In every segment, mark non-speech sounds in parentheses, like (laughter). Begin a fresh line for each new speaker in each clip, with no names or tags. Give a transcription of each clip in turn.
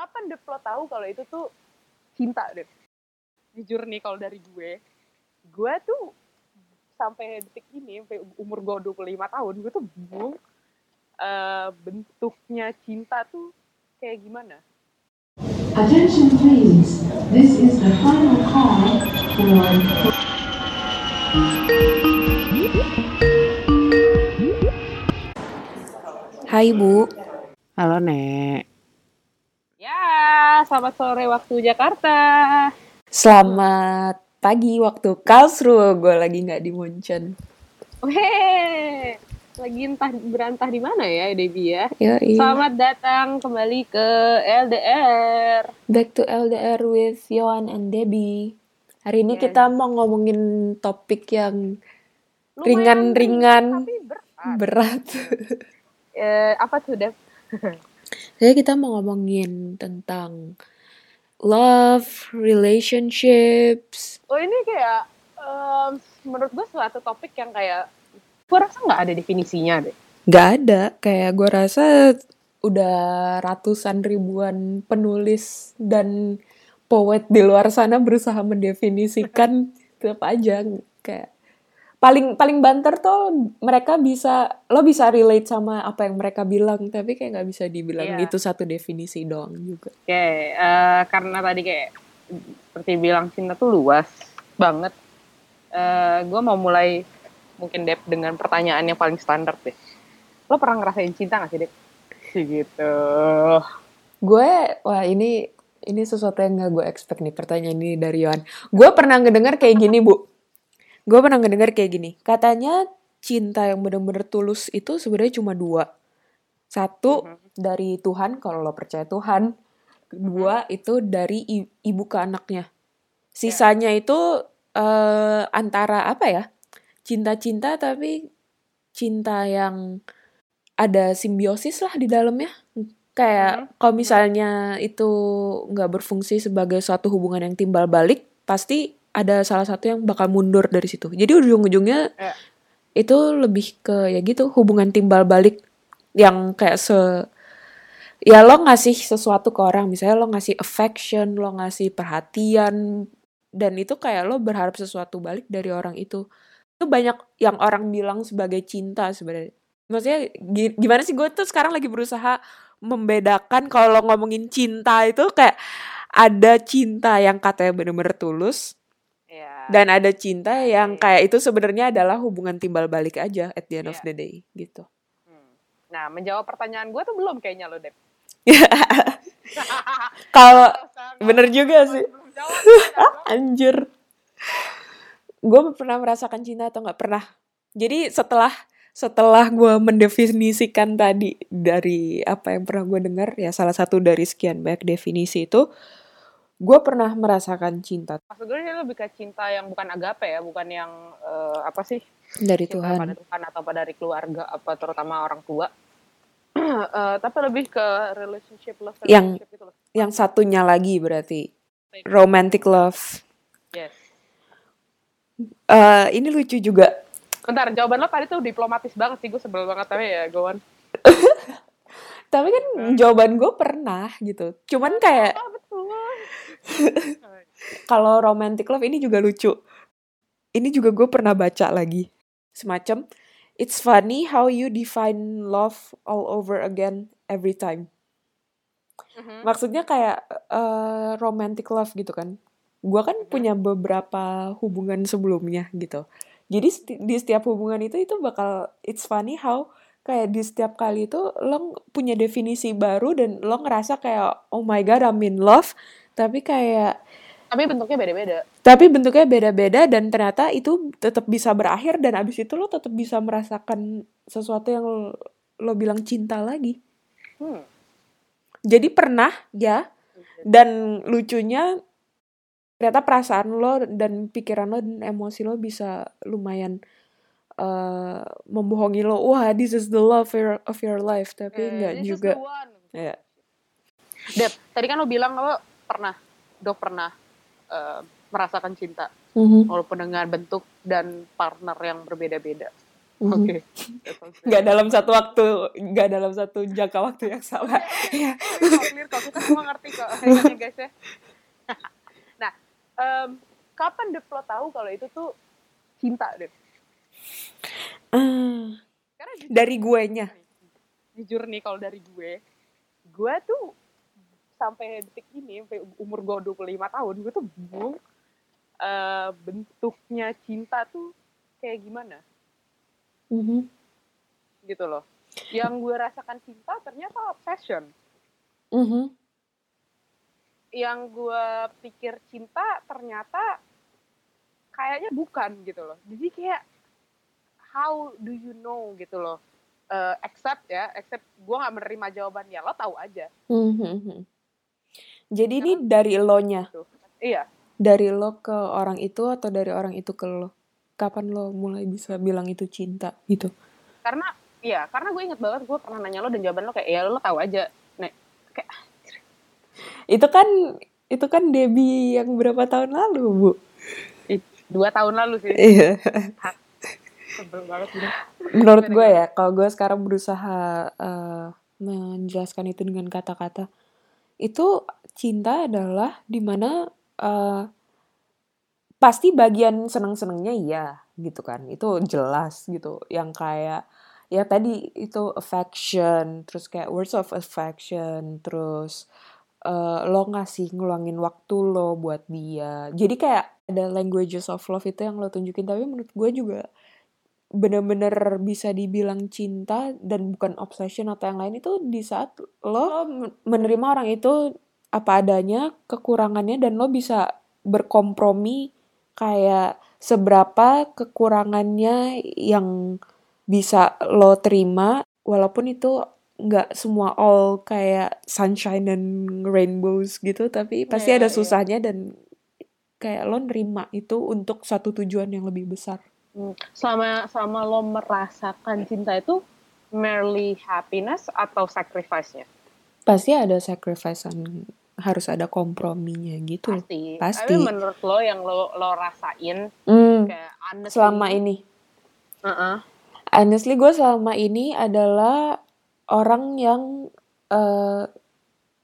kapan deh lo tahu kalau itu tuh cinta deh jujur nih kalau dari gue gue tuh sampai detik ini sampai umur gue 25 tahun gue tuh bingung uh, bentuknya cinta tuh kayak gimana
Attention please, this is the final call for
Hai Bu.
Halo Nek.
Selamat sore waktu Jakarta.
Selamat pagi waktu Karlsruhe. Gue lagi nggak di Munchen.
Weh, lagi entah berantah di mana ya, Debbie ya.
Yoi.
Selamat datang kembali ke LDR.
Back to LDR with Yohan and Debbie. Hari ini
Yes.
kita mau ngomongin topik yang Ringan-ringan.
tapi berat.
berat. (laughs)
Eh, apa tuh, Deb? (laughs)
Jadi kita mau ngomongin tentang love, relationships.
Oh ini kayak em, menurut gue suatu topik yang kayak gue rasa nggak ada definisinya deh.
Gak ada, kayak gue rasa udah ratusan ribuan penulis dan poet di luar sana berusaha mendefinisikan tetap aja kayak paling paling banter tuh mereka bisa lo bisa relate sama apa yang mereka bilang tapi kayak nggak bisa dibilang
Iya.
itu satu definisi doang juga
Oke, eh, karena tadi kayak seperti bilang cinta tuh luas banget. Eh gue mau mulai mungkin Dep dengan pertanyaan yang paling standar deh. Lo pernah ngerasain cinta gak sih Dep? Gitu.
gue wah ini ini sesuatu yang nggak gue expect nih pertanyaan ini dari Yohan gue pernah ngedengar kayak gini bu gue pernah ngedengar kayak gini katanya cinta yang benar-benar tulus itu sebenarnya cuma dua. Satu
Mhm.
dari Tuhan kalau lo percaya Tuhan. Kedua itu dari ibu ke anaknya. Sisanya itu eh, antara apa ya cinta-cinta tapi cinta yang ada simbiosis lah di dalamnya. Kayak
Mhm.
kalau misalnya itu nggak berfungsi sebagai suatu hubungan yang timbal balik pasti ada salah satu yang bakal mundur dari situ. Jadi ujung-ujungnya
Ya.
itu lebih ke ya gitu hubungan timbal balik yang kayak se ya lo ngasih sesuatu ke orang misalnya lo ngasih affection lo ngasih perhatian dan itu kayak lo berharap sesuatu balik dari orang itu. Itu banyak yang orang bilang sebagai cinta sebenarnya. Maksudnya gi- gimana sih? Gue tuh sekarang lagi berusaha membedakan kalau lo ngomongin cinta itu kayak ada cinta yang katanya bener-bener tulus
Ya.
dan ada cinta yang
Oke.
kayak itu sebenarnya adalah hubungan timbal balik aja at the end of
Iya.
the day gitu
Hmm. Nah, menjawab pertanyaan gue tuh belum kayaknya lo Dep. (laughs)
kalau bener juga sih (laughs) anjir gue pernah merasakan cinta atau nggak pernah jadi setelah setelah gue mendefinisikan tadi dari apa yang pernah gue dengar ya salah satu dari sekian banyak definisi itu gue pernah merasakan cinta
Maksud gue ini lebih ke cinta yang bukan agape ya, bukan yang eh, apa sih?
dari
cinta
Tuhan
pada Tuhan atau pada dari keluarga apa terutama orang tua. (clears throat) Eh, tapi lebih ke relationship love
Yang-
relationship gitu loh.
yang satunya lagi berarti romantic love
Yes.
Eh, ini lucu juga
Bentar, jawaban lo tadi tuh diplomatis banget sih, gue sebel banget tapi ya, Gowan. (laughs)
tapi kan jawaban gue pernah gitu cuman kayak
Oh, betul. (laughs)
kalau romantic love ini juga lucu. Ini juga gue pernah baca lagi. Semacam, it's funny how you define love all over again every time.
Mhm.
Maksudnya kayak eh, romantic love gitu kan. Gue kan
Mhm.
punya beberapa hubungan sebelumnya gitu. Jadi di setiap hubungan itu itu bakal it's funny how kayak di setiap kali itu lo punya definisi baru dan lo ngerasa kayak oh my god I'm in love tapi kayak
Tapi bentuknya beda-beda.
tapi bentuknya beda-beda dan ternyata itu tetap bisa berakhir dan abis itu lo tetap bisa merasakan sesuatu yang lo, lo bilang cinta lagi.
Hmm.
Jadi pernah ya dan lucunya ternyata perasaan lo dan pikiran lo dan emosi lo bisa lumayan eh, membohongi lo. Wah, this is the love of your, of your life, tapi
Eh, is
juga. Ya.
Dep, tadi kan lo bilang lo pernah, dok pernah eh, merasakan cinta,
Mhm,
walaupun dengan bentuk dan partner yang berbeda-beda.
mhm.
Oke. Very
Nggak dalam satu waktu, nggak dalam satu jangka waktu yang sama. Ya.
clear kok, clear kok. Kita semua ngerti kok. guys ya. (laughs) nah, em, kapan Dep lo tahu kalau itu tuh cinta Dep?
Ah,
Karena jujur
dari guenya.
jujur nih kalau dari gue, gue tuh sampai detik ini, sampai umur gue 25 tahun, gue tuh bingung eh, bentuknya cinta tuh kayak gimana
Mhm.
gitu loh. Yang gue rasakan cinta ternyata obsession.
Mhm.
Yang gue pikir cinta ternyata kayaknya bukan gitu loh. Jadi kayak how do you know gitu loh. Eh, accept ya, accept gue nggak menerima jawabannya, lo tahu aja.
Mhm. Jadi ini dari lo-nya,
Tuh. Iya,
dari lo ke orang itu atau dari orang itu ke lo? Kapan lo mulai bisa bilang itu cinta gitu?
karena iya, karena gue inget banget gue pernah nanya lo dan jawaban lo kayak ya lo tahu aja. Nek, kayak
Itu kan itu kan Debbie yang berapa tahun lalu, Bu?
dua tahun lalu sih.
Iya.
Sebel banget gitu.
Menurut gue ya, kalau gue sekarang berusaha eh, menjelaskan itu dengan kata-kata, itu cinta adalah di mana eh, pasti bagian seneng-senengnya iya gitu kan, itu jelas gitu. Yang kayak ya tadi itu affection, terus kayak words of affection, terus eh, lo ngasih ngeluangin waktu lo buat dia. Jadi kayak ada languages of love itu yang lo tunjukin, tapi menurut gue juga bener-bener bisa dibilang cinta dan bukan obsession atau yang lain itu di saat lo men- menerima orang itu apa adanya, kekurangannya dan lo bisa berkompromi kayak seberapa kekurangannya yang bisa lo terima walaupun itu nggak semua all kayak sunshine and rainbows gitu tapi pasti
Iya,
ada
iya.
susahnya dan kayak lo nerima itu untuk satu tujuan yang lebih besar.
Hmm, Selama selama lo merasakan cinta itu merely happiness atau sacrifice-nya?
Pasti ada sacrifice harus ada komprominya gitu.
Pasti.
Pasti.
Tapi menurut lo yang lo lo rasain
Hmm,
kayak honestly,
selama ini.
Heeh.
Honestly gue selama ini adalah orang yang eh,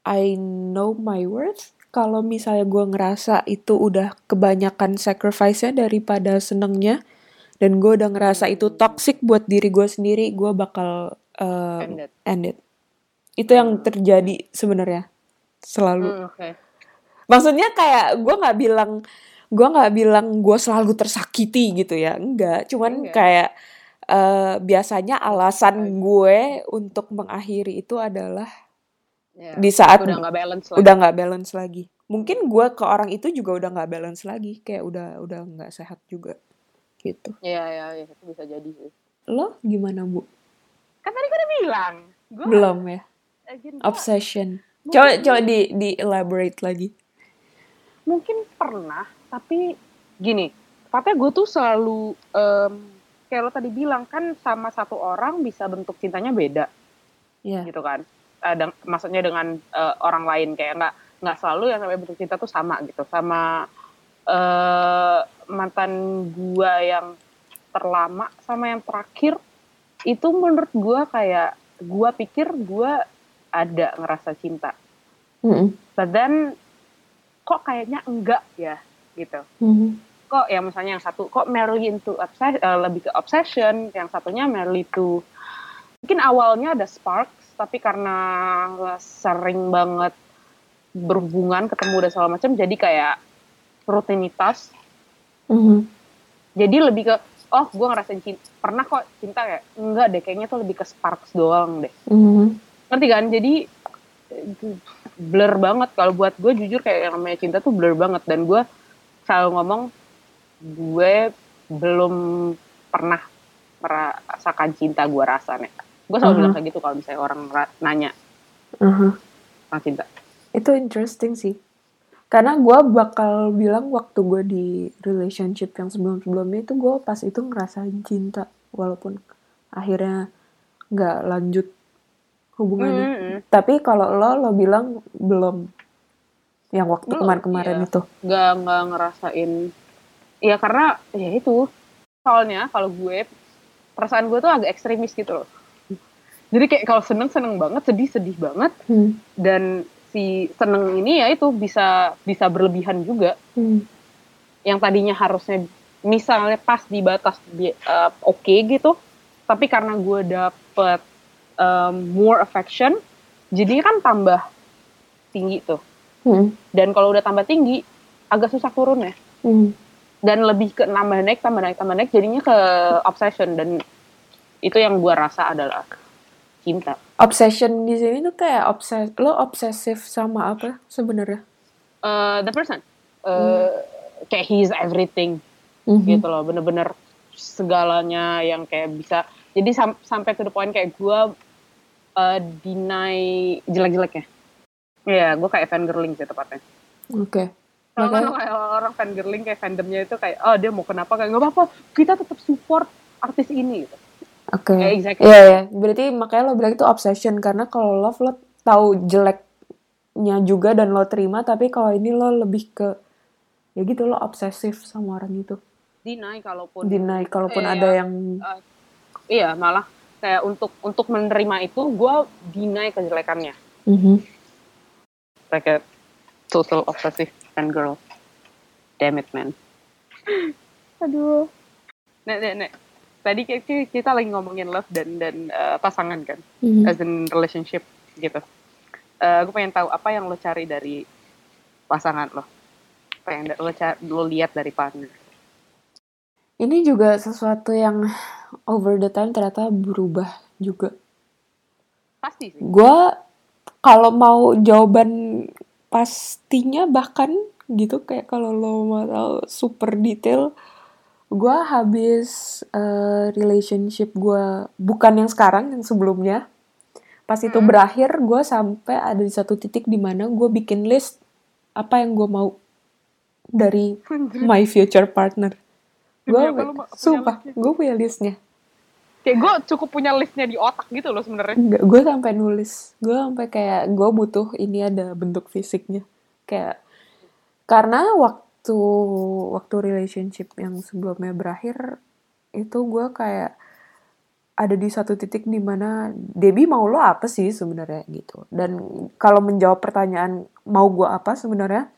I know my worth. Kalau misalnya gue ngerasa itu udah kebanyakan sacrifice-nya daripada senengnya, dan gue udah ngerasa itu toxic buat diri gue sendiri, gue bakal eh,
Ended.
end it. Itu yang terjadi sebenarnya selalu.
Hmm, Oke.
Maksudnya kayak gue nggak bilang gue nggak bilang gue selalu tersakiti gitu ya, enggak. Cuman
Enggak.
kayak eh, biasanya alasan gue untuk mengakhiri itu adalah
Ya.
di saat
udah nggak balance lagi.
udah nggak balance lagi. Mungkin gue ke orang itu juga udah nggak balance lagi, kayak udah udah nggak sehat juga gitu.
Iya, iya, iya, itu bisa jadi sih.
Lo gimana bu?
Kan tadi gue udah bilang. Gua,
Belum ya?
again, gua
Obsession.
mungkin-
Coba coba di di elaborate lagi.
mungkin pernah, tapi gini, tepatnya gue tuh selalu, em, kayak lo tadi bilang, kan sama satu orang bisa bentuk cintanya beda,
Ya.
gitu kan. Eh, deng- maksudnya dengan eh, orang lain, kayak nggak nggak selalu yang namanya bentuk cinta tuh sama gitu. Sama eh, mantan gue yang terlama sama yang terakhir, itu menurut gue kayak, gue pikir gue ada ngerasa cinta.
Mm-mm.
But then, kok kayaknya enggak ya, gitu.
Mhm.
Kok ya misalnya yang satu, kok merely into obsession, lebih ke obsession, yang satunya merely to, mungkin awalnya ada sparks, tapi karena sering banget berhubungan, ketemu dan segala macam, jadi kayak rutinitas.
Mhm.
Jadi lebih ke, oh gue ngerasain cinta, pernah kok cinta kayak, enggak deh, kayaknya tuh lebih ke sparks doang deh.
Mhm.
ngerti kan jadi blur banget kalau buat gue jujur kayak yang namanya cinta tuh blur banget dan gue selalu ngomong gue belum pernah merasakan cinta gue rasa nih gue selalu
Mhm.
bilang kayak gitu kalau misalnya orang ra- nanya tentang cinta
Itu interesting sih. Karena gue bakal bilang waktu gue di relationship yang sebelum-sebelumnya itu gue pas itu ngerasain cinta. Walaupun akhirnya nggak lanjut hubungannya.
Mm-mm.
Tapi kalau lo, lo bilang belum. Yang waktu kemarin-kemarin
iya.
itu.
nggak nggak ngerasain ya karena ya itu soalnya kalau gue perasaan gue tuh agak ekstremis gitu loh jadi kayak kalau seneng seneng banget sedih sedih banget
Hmm.
dan si seneng ini ya itu bisa bisa berlebihan juga
Hmm.
yang tadinya harusnya misalnya pas di batas eh, oke gitu tapi karena gue dapet um, more affection jadinya kan tambah tinggi tuh
Hmm.
dan kalau udah tambah tinggi agak susah turun ya
Hmm.
dan lebih ke nambah naik tambah naik tambah naik jadinya ke obsession dan itu yang gue rasa adalah cinta
Obsession di sini tuh kayak obses lo obsesif sama apa sebenarnya?
Eh, the person Eh, kayak he's everything
Mhm.
gitu loh bener-bener segalanya yang kayak bisa jadi sam- sampai to the point kayak gue uh, deny jelek-jeleknya Iya, gue kayak fangirling sih tepatnya.
Oke.
Kalau kan kayak orang fangirling kayak fandomnya itu kayak, oh dia mau kenapa kayak nggak apa-apa, kita tetap support artis ini gitu.
Oke.
Ya, exactly.
Iya ya. Berarti makanya lo bilang itu obsession karena kalau love lo tahu jeleknya juga dan lo terima, tapi kalau ini lo lebih ke ya gitu lo obsesif sama orang itu.
Deny kalaupun
Deny kalaupun
Iya.
ada yang
iya malah kayak untuk untuk menerima itu gue deny kejelekannya.
Mhm.
Like a total obsessive fangirl. Damn it man. Aduh. Nek, nek, nek. Tadi kita, kita lagi ngomongin love dan dan uh, pasangan kan,
Mhm.
as in relationship gitu. Uh, gue pengen tahu apa yang lo cari dari pasangan lo, apa yang lo cari, lo lihat dari partner.
Ini juga sesuatu yang over the time ternyata berubah juga.
Pasti sih.
Gue kalau mau jawaban pastinya bahkan gitu kayak kalau lo mau tahu super detail, gue habis eh, relationship gue bukan yang sekarang yang sebelumnya. Pas itu
Hmm.
berakhir, gue sampai ada di satu titik di mana gue bikin list apa yang gue mau dari my future partner. Gue sumpah,
listnya?
gue punya listnya.
Kayak gue cukup punya listnya di otak gitu loh sebenarnya.
Enggak, gue sampai nulis. Gue sampai kayak gue butuh ini ada bentuk fisiknya. Kayak karena waktu waktu relationship yang sebelumnya berakhir itu gue kayak ada di satu titik di mana Debbie mau lo apa sih sebenarnya gitu. Dan kalau menjawab pertanyaan mau gue apa sebenarnya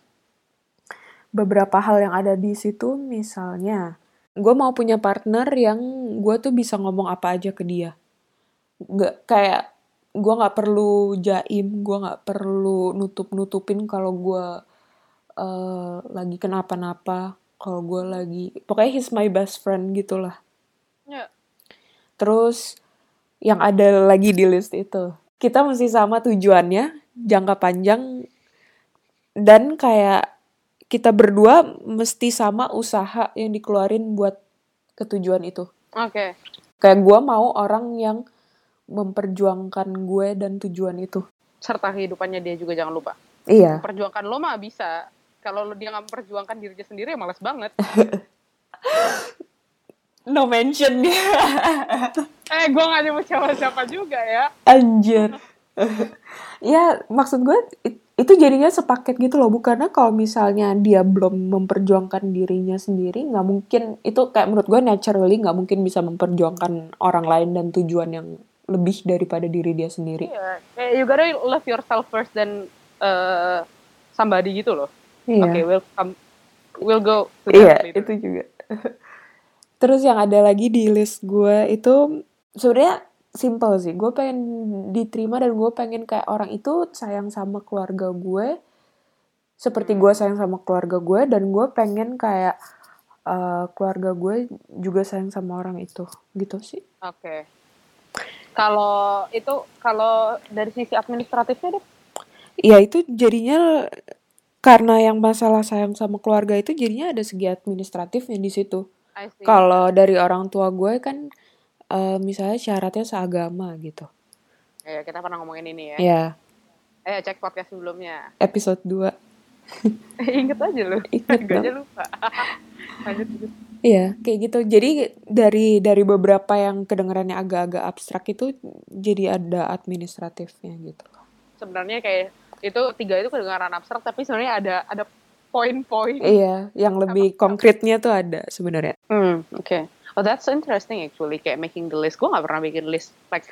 beberapa hal yang ada di situ misalnya gue mau punya partner yang gue tuh bisa ngomong apa aja ke dia nggak kayak gue nggak perlu jaim gue nggak perlu nutup nutupin kalau gue eh, lagi kenapa-napa kalau gue lagi pokoknya he's my best friend gitulah
Ya.
terus yang ada lagi di list itu kita mesti sama tujuannya jangka panjang dan kayak kita berdua mesti sama usaha yang dikeluarin buat ketujuan itu
Oke.
kayak gue mau orang yang memperjuangkan gue dan tujuan itu
Serta kehidupannya dia juga jangan lupa.
iya
Perjuangkan lo mah bisa. Kalau lo dia nggak memperjuangkan dirinya sendiri ya males banget. (laughs)
no mention dia (laughs)
eh, gue nggak nyebut siapa-siapa juga ya.
anjir (laughs) ya maksud gue it- itu jadinya sepaket gitu loh bukannya kalau misalnya dia belum memperjuangkan dirinya sendiri nggak mungkin itu kayak menurut gue naturally nggak mungkin bisa memperjuangkan orang lain dan tujuan yang lebih daripada diri dia sendiri
Iya. Kayak you gotta love yourself first dan uh, somebody gitu loh.
Iya
Oke, we'll come, we'll go to
Iya,
later.
itu juga. (laughs) Terus yang ada lagi di list gue itu sebenarnya simple sih. Gue pengen diterima dan gue pengen kayak orang itu sayang sama keluarga gue, seperti gue sayang sama keluarga gue dan gue pengen kayak eh, keluarga gue juga sayang sama orang itu, gitu sih.
Oke. Kalau itu kalau dari sisi administratifnya deh,
Ya itu jadinya karena yang masalah sayang sama keluarga itu jadinya ada segi administratifnya di situ.
I see.
Kalau dari orang tua gue kan eh, misalnya syaratnya seagama gitu.
Ya, kita pernah ngomongin ini ya.
Ya,
Eh, cek podcast sebelumnya.
episode 2. (laughs)
Ingat aja lu. (laughs)
Ingat
Gue aja
dong.
lupa. (laughs) Lanjut.
Iya, kayak gitu. Jadi dari dari beberapa yang kedengarannya agak-agak abstrak itu jadi ada administratifnya gitu.
Sebenarnya kayak itu tiga itu kedengaran abstrak tapi sebenarnya ada ada poin-poin.
Iya, yang lebih konkretnya tuh ada sebenarnya.
Hmm, oke. Oh, that's interesting actually. Kayak making the list. Gue gak pernah bikin list like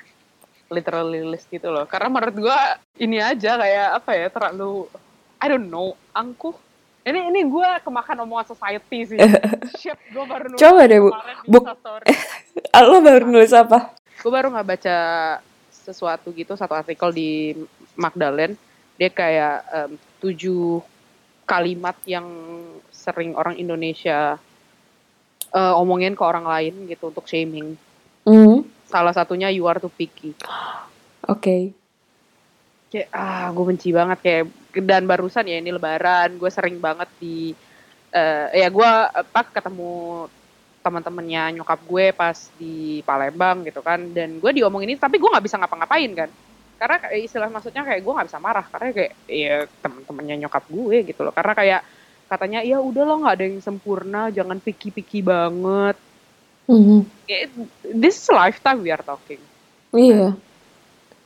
literally list gitu loh karena menurut gue ini aja kayak apa ya terlalu I don't know angkuh ini ini gue kemakan omongan society sih (laughs) shit gue baru nulis
Coba deh, Bu. Buk- (laughs) Lo baru nulis apa?
gue baru nggak baca sesuatu gitu satu artikel di Magdalene dia kayak em, tujuh kalimat yang sering orang Indonesia eh, omongin ke orang lain gitu untuk shaming.
Hmm,
salah satunya you are too picky
Oke.
kayak ah gue benci banget. Kayak dan barusan ya ini lebaran gue sering banget di eh, ya gue apa ketemu teman-temannya nyokap gue pas di Palembang gitu kan. Dan gue diomongin ini tapi gue nggak bisa ngapa-ngapain kan karena kayak istilah maksudnya kayak gue nggak bisa marah karena kayak ya teman-temannya nyokap gue gitu loh karena kayak katanya ya udah lo nggak ada yang sempurna jangan picky-picky banget
Mhm.
Kayak, this is lifetime we are talking
Iya.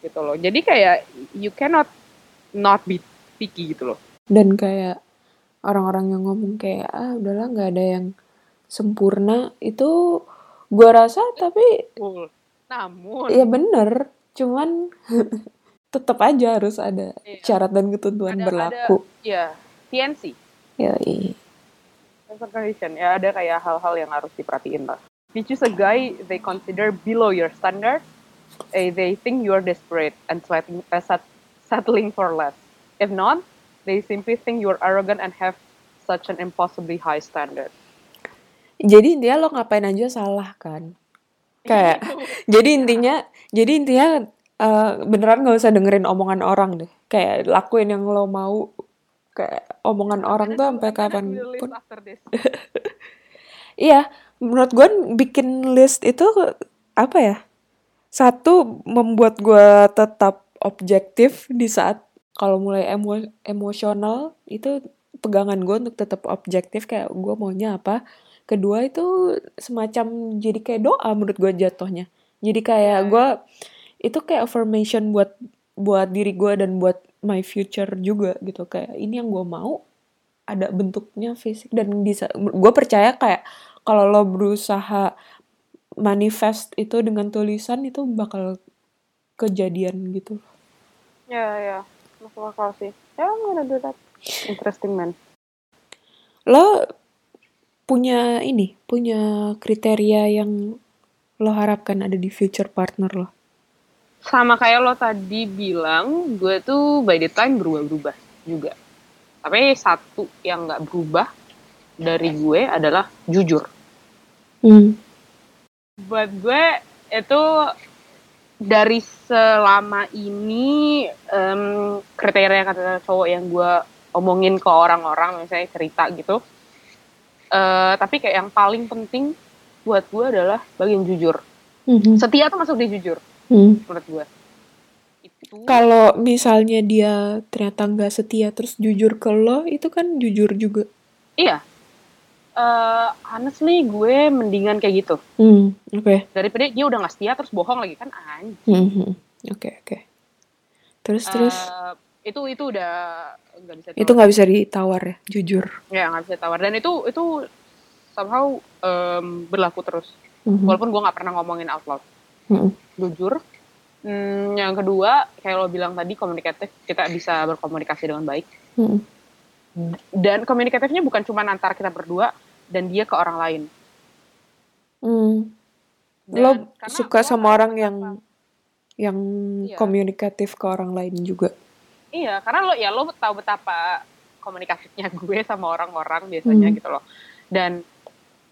gitu loh jadi kayak you cannot not be picky gitu loh
Dan kayak orang-orang yang ngomong kayak ah udahlah nggak ada yang sempurna itu gua rasa tapi.
Namun
ya bener, cuman (laughs) tetap aja harus ada
Iya.
syarat dan ketentuan
Ada-
berlaku.
ya TNC
Yoi.
terms and condition ya ada kayak hal-hal yang harus diperhatiin lah. If you choose a guy they consider below your standard, eh, they think you are desperate and settling, uh, settling for less. If not, they simply think you are arrogant and have such an impossibly high standard.
Jadi intinya lo ngapain aja salah kan? Kayak (laughs) jadi intinya jadi intinya eh, beneran gak usah dengerin omongan orang deh. Kayak lakuin yang lo mau. Kayak omongan orang tuh sampai kapan pun.
After this. (laughs)
Iya, menurut gue bikin list itu apa ya? Satu membuat gue tetap objektif di saat kalau mulai emo- emosional itu pegangan gue untuk tetap objektif kayak gue maunya apa. Kedua itu semacam jadi kayak doa menurut gue jatuhnya. Jadi kayak gue itu kayak affirmation buat buat diri gue dan buat my future juga gitu kayak ini yang gue mau ada bentuknya fisik dan bisa gue percaya kayak kalau lo berusaha manifest itu dengan tulisan itu bakal kejadian gitu
Ya ya, masuk akal sih. Ya, I'm gonna do that. Interesting man.
lo punya ini punya kriteria yang lo harapkan ada di future partner lo
sama kayak lo tadi bilang, gue tuh by the time berubah-berubah juga. Tapi satu yang nggak berubah dari gue adalah jujur.
hmm.
Buat gue itu dari selama ini em, kriteria kata cowok yang gue omongin ke orang-orang, misalnya cerita gitu. Eh, tapi kayak yang paling penting buat gue adalah bagian jujur.
Mhm.
Setia tuh masuk di jujur
Hmm.
menurut gue. Itu
kalau misalnya dia ternyata nggak setia terus jujur ke lo itu kan jujur juga
Iya. Eh honestly gue mendingan kayak gitu.
hmm oke
Daripada dia udah gak setia terus bohong lagi kan anjing.
Hmm, hmm. oke oke terus terus
Eh, itu itu udah nggak bisa
itu nggak bisa ditawar ya jujur
ya nggak bisa tawar dan itu itu somehow em, berlaku terus
Mhm.
walaupun gue nggak pernah ngomongin out loud
Mhm.
jujur Hmm, yang kedua kayak lo bilang tadi komunikatif kita bisa berkomunikasi dengan baik
Mhm.
dan komunikatifnya bukan cuma antara kita berdua dan dia ke orang lain. Dan
lo suka sama orang yang
apa-
yang
Iya.
komunikatif ke orang lain juga
Iya, karena lo ya lo tahu betapa komunikasinya (laughs) gue sama orang-orang biasanya
Hmm.
gitu loh. Dan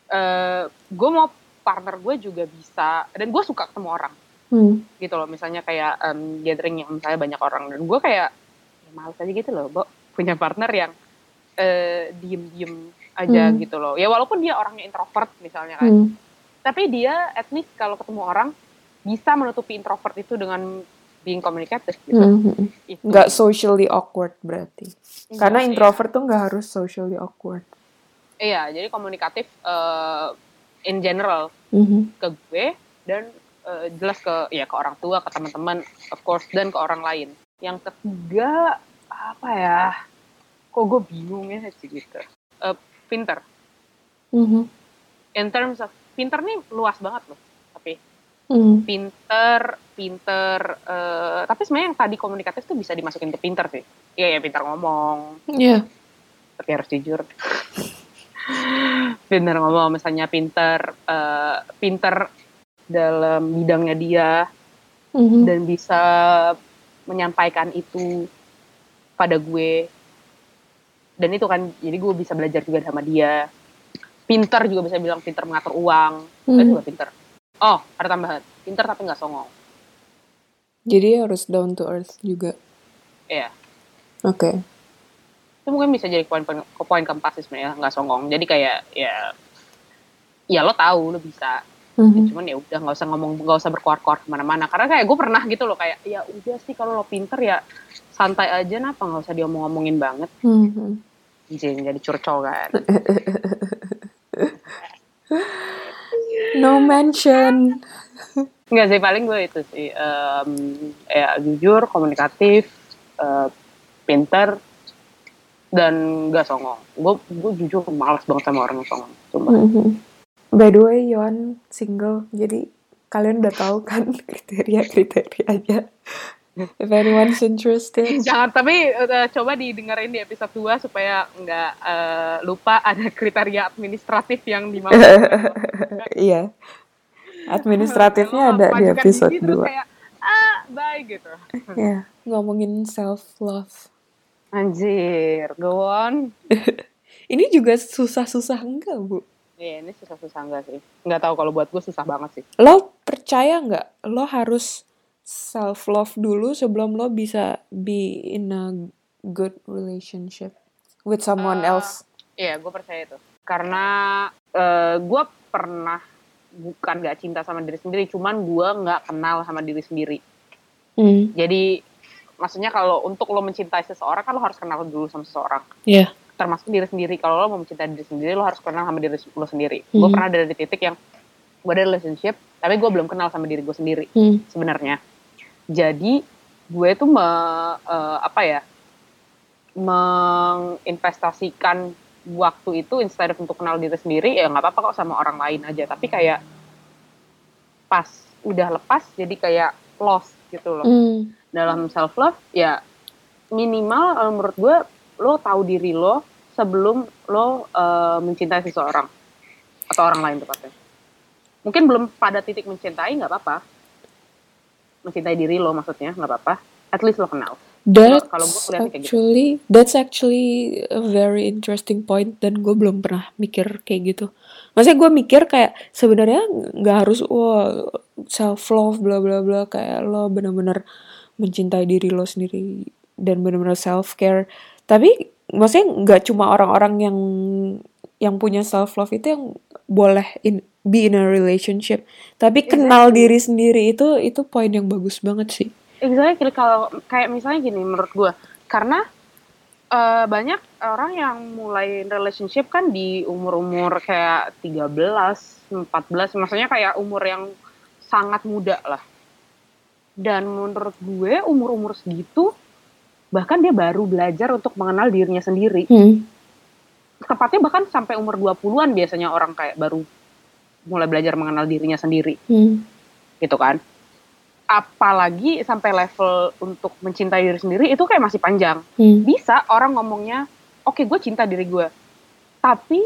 eh gue mau partner gue juga bisa dan gue suka ketemu orang
hmm.
gitu loh. Misalnya kayak em, gathering yang misalnya banyak orang dan gue kayak ya males aja gitu loh, Bo. Punya partner yang eh diem-diem aja
Hmm.
gitu loh. Ya walaupun dia orangnya introvert misalnya kan.
Hmm.
Tapi dia at least kalau ketemu orang bisa menutupi introvert itu dengan being komunikatif gitu.
Hmm, hmm.
Itu.
nggak socially awkward berarti
Enggak,
karena
iya.
introvert tuh nggak harus socially awkward
Iya, jadi komunikatif eh, in general
Mhm.
ke gue dan eh, jelas ke ya ke orang tua, ke teman-teman, of course, dan ke orang lain. Yang ketiga apa ya? Kok gue bingung ya sih gitu. Eh, pinter.
Mhm.
In terms of pinter nih luas banget loh. Tapi
Hmm.
pinter pinter eh, tapi sebenarnya yang tadi komunikatif tuh bisa dimasukin ke pinter sih iya ya pinter ngomong
Iya.
tapi harus jujur (laughs) pinter ngomong misalnya pinter eh, pinter dalam bidangnya dia
Mhm.
dan bisa menyampaikan itu pada gue dan itu kan jadi gue bisa belajar juga sama dia pinter juga bisa bilang pinter mengatur uang itu
Hmm.
juga pinter oh ada tambahan pinter tapi nggak songong
Jadi harus down to earth juga.
Iya.
Oke.
Itu mungkin bisa jadi poin poin poin keempat sih sebenarnya nggak songong jadi kayak ya ya lo tahu lo bisa
Mhm.
cuman ya udah nggak usah ngomong nggak usah berkuar-kuar ke mana-mana karena kayak gue pernah gitu loh kayak ya udah sih kalau lo pinter ya santai aja napa nggak usah diomong-omongin banget
Mhm.
jadi jadi curcol kan
No mention.
Enggak sih, paling gue itu sih. em, ya jujur, komunikatif, eh, pinter, dan gak songong. Gue gue jujur malas banget sama orang yang songong. Sumpah.
Mhm. By the way, Yohan single, jadi kalian udah tahu kan (laughs) kriteria-kriterianya. If anyone's interested. (laughs)
Jangan, tapi eh, coba didengerin di episode 2 supaya nggak eh, lupa ada kriteria administratif yang dimau. (laughs)
Iya. Administratifnya ada di episode
diri terus
2.
kayak, ah, bye gitu.
Ya, ngomongin self love.
Anjir, go on. (laughs)
Ini juga susah-susah enggak, Bu?
Iya, ini susah-susah enggak sih? Nggak tahu kalau buat gue susah banget sih.
Lo percaya nggak? Lo harus self love dulu sebelum lo bisa be in a good relationship with someone
Eh,
else.
Iya, gue percaya itu. Karena eh, gue pernah bukan gak cinta sama diri sendiri, cuman gue nggak kenal sama diri sendiri.
Hmm.
Jadi maksudnya kalau untuk lo mencintai seseorang kan lo harus kenal dulu sama seseorang.
Iya.
Termasuk diri sendiri. Kalau lo mau mencintai diri sendiri, lo harus kenal sama diri lo sendiri. Gue
Hmm.
pernah ada di titik yang gue ada relationship, tapi gue belum kenal sama diri gue sendiri
Hmm.
sebenarnya. Jadi gue tuh me, eh, apa ya menginvestasikan waktu itu instead of untuk kenal diri sendiri ya nggak apa-apa kok sama orang lain aja tapi kayak pas udah lepas jadi kayak lost gitu loh
Hmm.
dalam self love ya minimal eh, menurut gue lo tahu diri lo sebelum lo eh, mencintai seseorang atau orang lain tepatnya mungkin belum pada titik mencintai nggak apa-apa mencintai diri lo maksudnya nggak apa-apa at least lo kenal
That's
kalau gue kayak gitu.
actually that's actually a very interesting point dan gue belum pernah mikir kayak gitu. Maksudnya gue mikir kayak sebenarnya nggak harus wah self love bla bla bla kayak lo bener-bener mencintai diri lo sendiri dan bener-bener self care. Tapi maksudnya nggak cuma orang-orang yang yang punya self love itu yang boleh in, be in a relationship. Tapi kenal diri sendiri itu itu poin yang bagus banget sih.
Exactly kalau kayak misalnya gini menurut gue karena eh, banyak orang yang mulai relationship kan di umur-umur kayak 13, 14, maksudnya kayak umur yang sangat muda lah. Dan menurut gue umur-umur segitu bahkan dia baru belajar untuk mengenal dirinya sendiri.
Hmm.
Tepatnya bahkan sampai umur 20-an biasanya orang kayak baru mulai belajar mengenal dirinya sendiri
Hmm.
gitu kan. Apalagi sampai level untuk mencintai diri sendiri itu kayak masih panjang.
Hmm.
Bisa orang ngomongnya, oke gue cinta diri gue. Tapi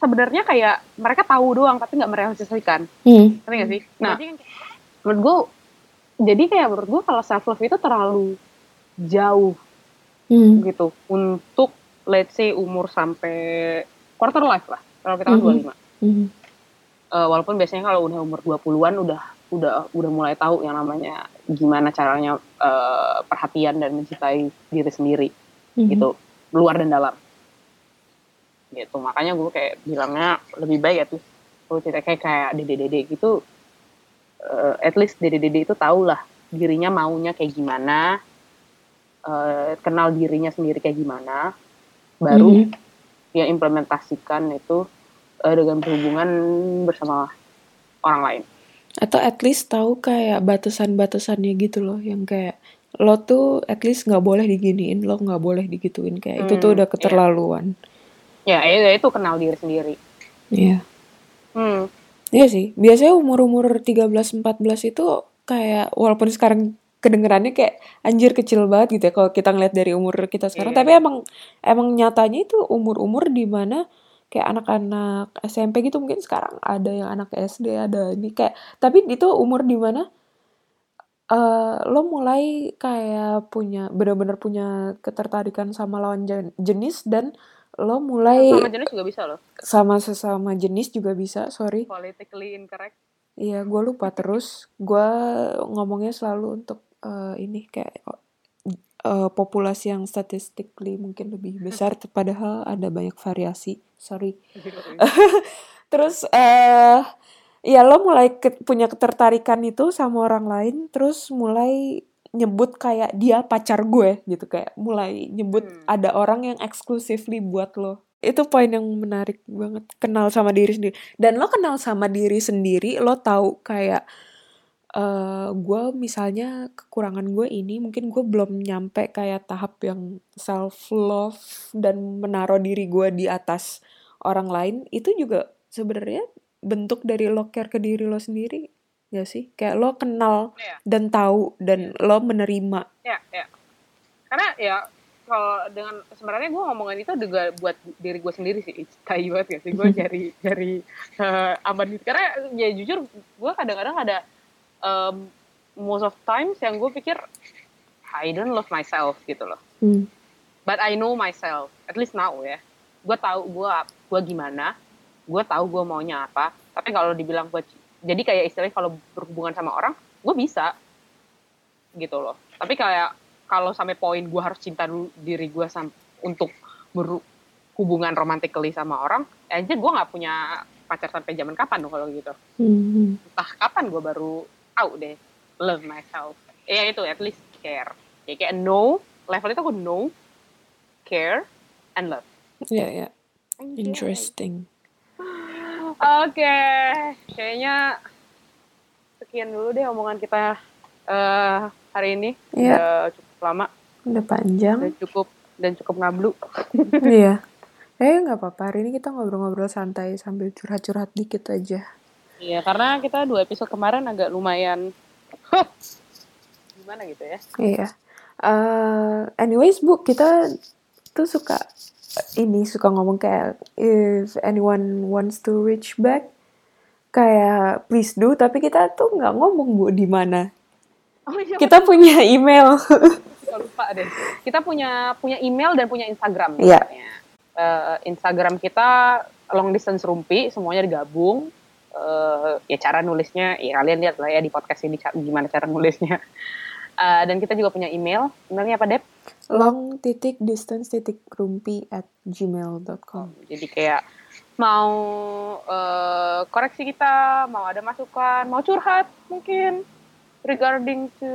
sebenarnya kayak mereka tahu doang tapi nggak merealisasikan.
Hmm.
Ngerti nggak sih? Nah, menurut gue, jadi kayak menurut gue kalau self love itu terlalu jauh
Hmm.
gitu untuk let's say umur sampai quarter life lah. Kalau kita kan
Mhm.
25.
Hmm.
Eh, walaupun biasanya kalau udah umur 20-an udah udah udah mulai tahu yang namanya gimana caranya eh, perhatian dan mencintai diri sendiri
Mhm.
gitu luar dan dalam gitu makanya gue kayak bilangnya lebih baik ya tuh kalau cerita kayak kayak dede dede gitu eh, at least dede dede itu tahu lah dirinya maunya kayak gimana eh, kenal dirinya sendiri kayak gimana baru
Mhm.
ya implementasikan itu eh, dengan berhubungan bersama orang lain
Atau at least tahu kayak batasan-batasannya gitu loh, yang kayak lo tuh at least nggak boleh diginiin, lo nggak boleh digituin kayak itu tuh
Hmm,
udah
iya.
keterlaluan.
ya itu, itu kenal diri sendiri
Iya.
hmm.
Iya sih, biasanya umur-umur 13-14 itu kayak walaupun sekarang kedengerannya kayak anjir kecil banget gitu ya kalau kita ngeliat dari umur kita sekarang,
Iya.
tapi emang emang nyatanya itu umur-umur di mana kayak anak-anak SMP gitu mungkin sekarang ada yang anak SD ada ini kayak tapi itu umur di mana eh lo mulai kayak punya benar-benar punya ketertarikan sama lawan jen- jenis dan lo mulai
Sama jenis juga bisa loh.
sama sesama jenis juga bisa sorry
Politically incorrect.
Iya, gue lupa terus. Gue ngomongnya selalu untuk eh, ini kayak eh, populasi yang statistically mungkin lebih besar, padahal ada banyak variasi. Sorry. (laughs) Terus eh ya lo mulai ke- punya ketertarikan itu sama orang lain, terus mulai nyebut kayak dia pacar gue gitu kayak mulai nyebut
Hmm.
ada orang yang exclusively buat lo. Itu poin yang menarik banget kenal sama diri sendiri. Dan lo kenal sama diri sendiri, lo tahu kayak eh gue misalnya kekurangan gue ini mungkin gue belum nyampe kayak tahap yang self love dan menaruh diri gue di atas orang lain itu juga sebenarnya bentuk dari lo care ke diri lo sendiri ya sih kayak lo kenal
Iya.
dan tahu dan lo menerima
Ya, ya. Karena ya kalau dengan sebenarnya gue ngomongin itu juga buat diri gue sendiri sih. Tai banget ya sih gue cari (laughs) cari eh, aman gitu. Karena ya jujur gue kadang-kadang ada um, most of times yang gue pikir I don't love myself gitu loh.
Hmm.
But I know myself. At least now ya. Gue tahu gue gue gimana. Gue tahu gue maunya apa. Tapi kalau dibilang gue jadi kayak istilahnya kalau berhubungan sama orang, gue bisa gitu loh. Tapi kayak kalau sampai poin gue harus cinta dulu diri gue untuk berhubungan romantically sama orang, aja gue nggak punya pacar sampai zaman kapan dong kalau gitu.
Hmm.
Entah kapan gue baru tahu deh love myself. Ya itu at least care. Ya kayak know, level itu aku know, care, and love.
ya ya
Anjay.
interesting
Oke, kayaknya sekian dulu deh omongan kita eh, hari ini.
Iya.
Udah cukup lama,
udah panjang
udah cukup dan cukup ngablu.
iya eh nggak apa-apa hari ini kita ngobrol-ngobrol santai sambil curhat-curhat dikit aja
Iya, karena kita dua episode kemarin agak lumayan (laughs) gimana gitu ya.
Iya. Eh, anyways, Bu, kita tuh suka ini suka ngomong kayak if anyone wants to reach back kayak please do, tapi kita tuh nggak ngomong Bu di mana.
Oh iya,
Kita punya email. (laughs)
Lupa deh. Kita punya punya email dan punya Instagram.
Iya.
sebenarnya. Eh, Instagram kita long distance rumpi, semuanya digabung. Eh, ya cara nulisnya, ya kalian lihat lah ya di podcast ini gimana cara nulisnya. (laughs) Eh, dan kita juga punya email. Emailnya apa, Dep?
Long titik distance titik rumpi at gmail.com.
Jadi kayak mau eh, koreksi kita, mau ada masukan, mau curhat mungkin regarding to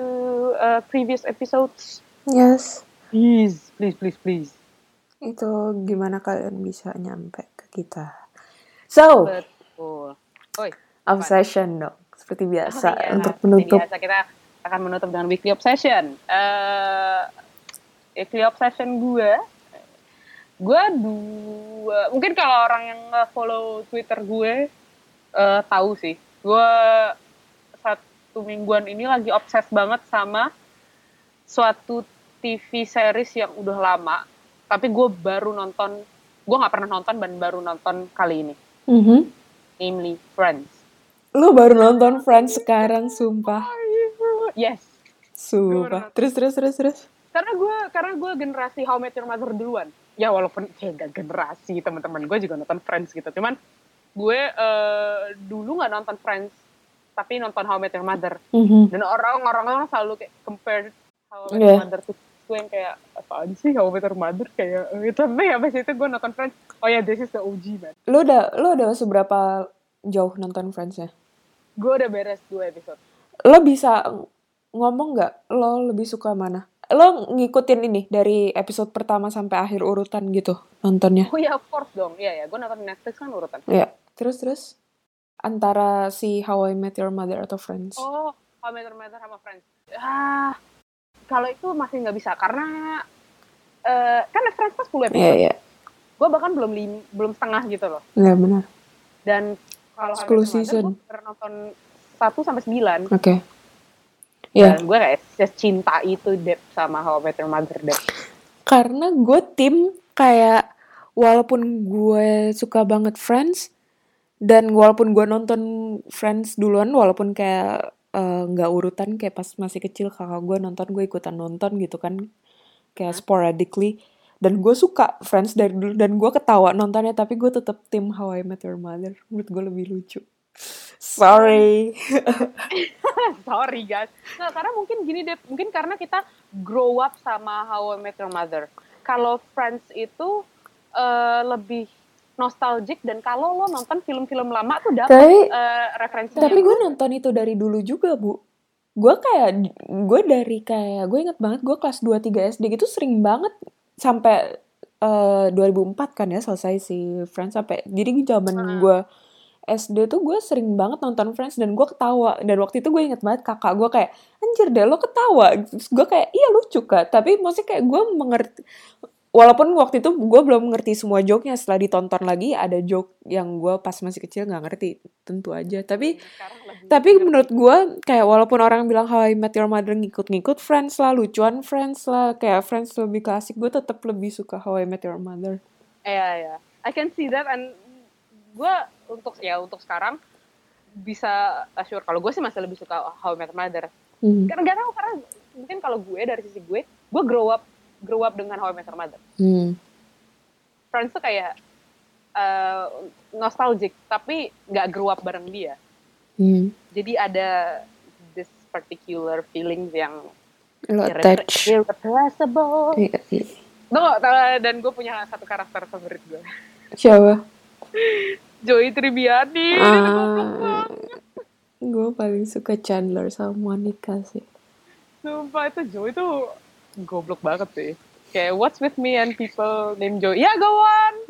eh, previous episodes.
Yes.
Please, please, please, please.
Itu gimana kalian bisa nyampe ke kita. So,
Betul. Oi.
obsession dong. Seperti biasa
Oh, iya,
untuk menutup
biasa kita akan menutup dengan weekly obsession. Eh weekly obsession gue, gue dua, mungkin kalau orang yang follow Twitter gue eh, tahu sih, gue satu mingguan ini lagi obses banget sama suatu TV series yang udah lama, tapi gue baru nonton, gue nggak pernah nonton dan baru nonton kali ini,
Mhm.
Namely Friends.
Lu baru nonton Friends sekarang, sumpah.
Yes,
Sumpah. Terus, terus, terus, terus.
karena gue karena gue generasi How I Met Your Mother duluan ya walaupun ya gak generasi teman-teman gue juga nonton Friends gitu cuman gue eh, dulu nggak nonton Friends tapi nonton How I Met Your Mother
Mhm.
dan orang-orang selalu kayak compare How I Met
Yeah.
Your Mother tuh gue yang kayak apaan sih How I Met Your Mother kayak eh, tapi habis itu gue nonton Friends oh ya this is the OG man
Lu udah, lu udah seberapa jauh nonton Friends-nya?
gue udah beres dua episode
Lo bisa ngomong nggak? Lo lebih suka mana? Lo ngikutin ini dari episode pertama sampai akhir urutan gitu nontonnya?
oh ya of course dong iya ya gue nonton Netflix kan urutan
Iya. Terus, terus? Antara si How I Met Your Mother atau Friends?
Oh, How I Met Your Mother sama Friends. Ah, kalau itu masih nggak bisa karena eh kan Friends pas 10 episode.
Iya, iya.
Gue bahkan belum lim, belum setengah gitu loh.
Iya, benar.
Dan Kalau
10
How I Met Your Mother,
season.
Gue nonton 1 sampai 9.
Oke. Ya,
Dan gue kayak secinta itu Dep sama How I Met Your Mother Dep.
karena gue tim kayak walaupun gue suka banget Friends dan walaupun gue nonton Friends duluan walaupun kayak eh, nggak urutan kayak pas masih kecil kakak gue nonton gue ikutan nonton gitu kan kayak sporadically. Dan gue suka Friends dari dulu dan gue ketawa nontonnya tapi gue tetap tim How I Met Your Mother. Menurut gue lebih lucu. Sorry. (laughs)
Sorry guys. Nah, karena mungkin gini deh, mungkin karena kita grow up sama How I Met Your Mother. Kalau Friends itu eh, lebih nostalgic dan kalau lo nonton film-film lama tuh dapet
Tapi-
eh, referensinya.
Tapi gue nonton itu dari dulu juga, Bu. Gue kayak, gue dari kayak, gue inget banget gue kelas 2-3 SD gitu sering banget sampai eh, 2004 kan ya selesai si Friends sampai, jadi zaman gue SD tuh gue sering banget nonton Friends dan gue ketawa. Dan waktu itu gue inget banget kakak gue kayak, anjir deh lo ketawa. Terus gue kayak, iya lucu kak. Tapi maksudnya kayak gue mengerti, walaupun waktu itu gue belum mengerti semua joke-nya setelah ditonton lagi ada joke yang gue pas masih kecil nggak ngerti tentu aja tapi tapi menurut gue kayak walaupun orang bilang How I Met Your Mother ngikut-ngikut Friends lah lucuan Friends lah kayak Friends lebih klasik gue tetap lebih suka How I Met Your Mother
Iya, iya. I can see that and gue untuk ya untuk sekarang bisa assure kalau gue sih masih lebih suka How I Met Your Mother.
hmm.
Karena gak tahu karena mungkin kalau gue dari sisi gue, gue grow up grow up dengan How I Met Your Mother.
Hmm.
Friends tuh kayak eh, nostalgic tapi nggak grow up bareng dia.
Hmm.
Jadi ada this particular feelings yang
attach
irrepressible.
Iya, iya.
Ta- dan gue punya satu karakter favorit gue.
siapa (laughs)
Joey Tribbiani.
ah gue paling suka Chandler sama Monica sih
Sumpah itu Joey tuh goblok banget sih. Kayak what's with me and people name Joey. Ya go on. (laughs)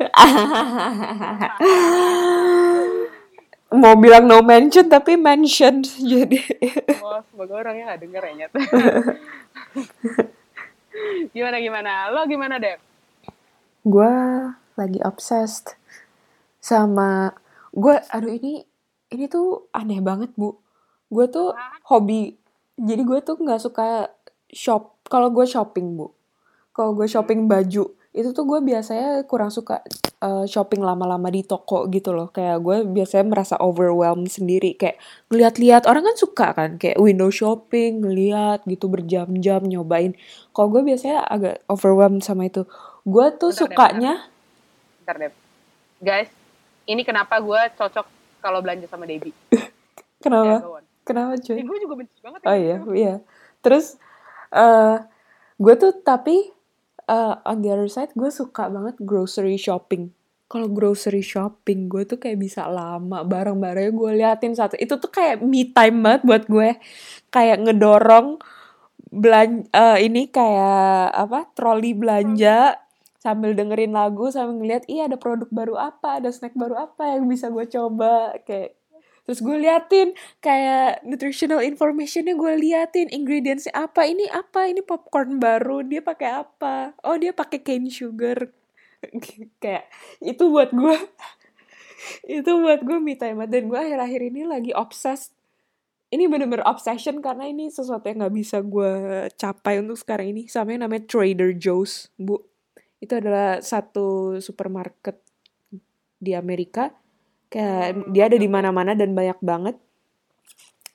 mau bilang no mention tapi mention jadi
Wah, semoga orangnya gak denger ya (laughs) gimana gimana? Lo gimana deh?
gue lagi obsessed sama gue aduh ini ini tuh aneh banget bu gue tuh hobi jadi gue tuh nggak suka shop kalau gue shopping bu. Kalau gue shopping baju itu tuh gue biasanya kurang suka uh, shopping lama-lama di toko gitu loh. Kayak gue biasanya merasa overwhelmed sendiri. Kayak ngeliat-liat orang kan suka kan? Kayak window shopping ngeliat gitu berjam-jam nyobain. Kalau gue biasanya agak overwhelmed sama itu. Gue tuh
Bentar deh,
sukanya
Bentar. Deh. Guys, ini kenapa gue cocok kalau belanja sama Debbie. Ya, (laughs)
kenapa
on.
kenapa
Eh,
cuy
gue juga benci banget
oh
yang
iya iya. Terus eh gue tuh tapi eh, on the other side gue suka banget grocery shopping. Kalau grocery shopping gue tuh kayak bisa lama barang-barangnya gue liatin satu. Itu tuh kayak me time banget buat gue. Kayak ngedorong belan eh, ini kayak apa troli belanja sambil dengerin lagu sambil ngeliat iya ada produk baru apa ada snack baru apa yang bisa gue coba? Kayak terus gue liatin kayak nutritional informationnya gue liatin ingredientsnya apa ini apa ini popcorn baru dia pakai apa? Oh dia pakai cane sugar. (laughs) Kayak itu buat gue. (laughs) Itu buat gue me time. Dan gue akhir-akhir ini lagi obsessed. Ini bener-bener obsession karena ini sesuatu yang nggak bisa gue capai untuk sekarang ini. Sama yang namanya Trader Joe's bu. Itu adalah satu supermarket di Amerika kayak dia ada di mana-mana dan banyak banget.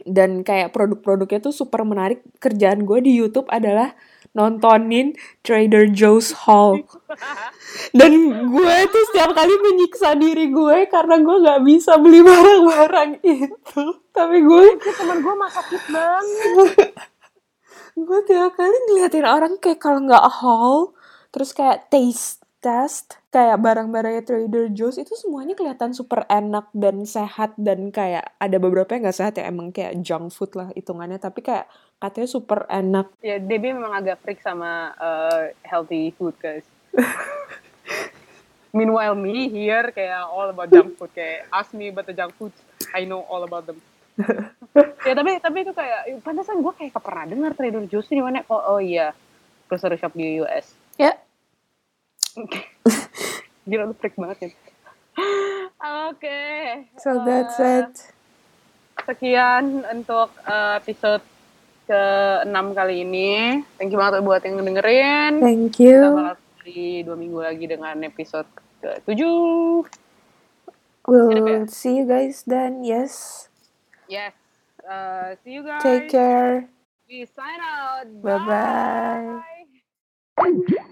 Dan kayak produk-produknya tuh super menarik. Kerjaan gue di YouTube adalah nontonin Trader Joe's haul (laughs) dan gue tuh setiap kali menyiksa diri gue karena gue nggak bisa beli barang-barang itu. Tapi gue
Itu temen gue mah sakit banget. (laughs)
gue tiap kali ngeliatin orang kayak kalau nggak haul terus kayak taste test kayak barang-barangnya Trader Joe's itu semuanya kelihatan super enak dan sehat dan kayak ada beberapa yang nggak sehat ya emang kayak junk food lah hitungannya tapi kayak katanya super enak
Ya, Debbie memang agak freak sama uh, healthy food, guys. (laughs) Meanwhile me here kayak all about junk food kayak ask me about the junk food, I know all about them. (laughs) ya tapi tapi itu kayak pantesan gue kayak pernah dengar Trader Joe's di mana oh oh iya grocery shop di US.
ya (laughs)
Gila lu freak banget ya. Oke.
So that's
eh,
it.
Sekian untuk eh, episode ke-6 kali ini. Thank you banget buat yang dengerin.
Thank
Kita
you.
bakal kembali dua minggu lagi dengan episode ke-7.
We'll see you guys then. Yes.
Yes. Uh, see you guys.
Take care.
We sign out.
Bye-bye.
Bye.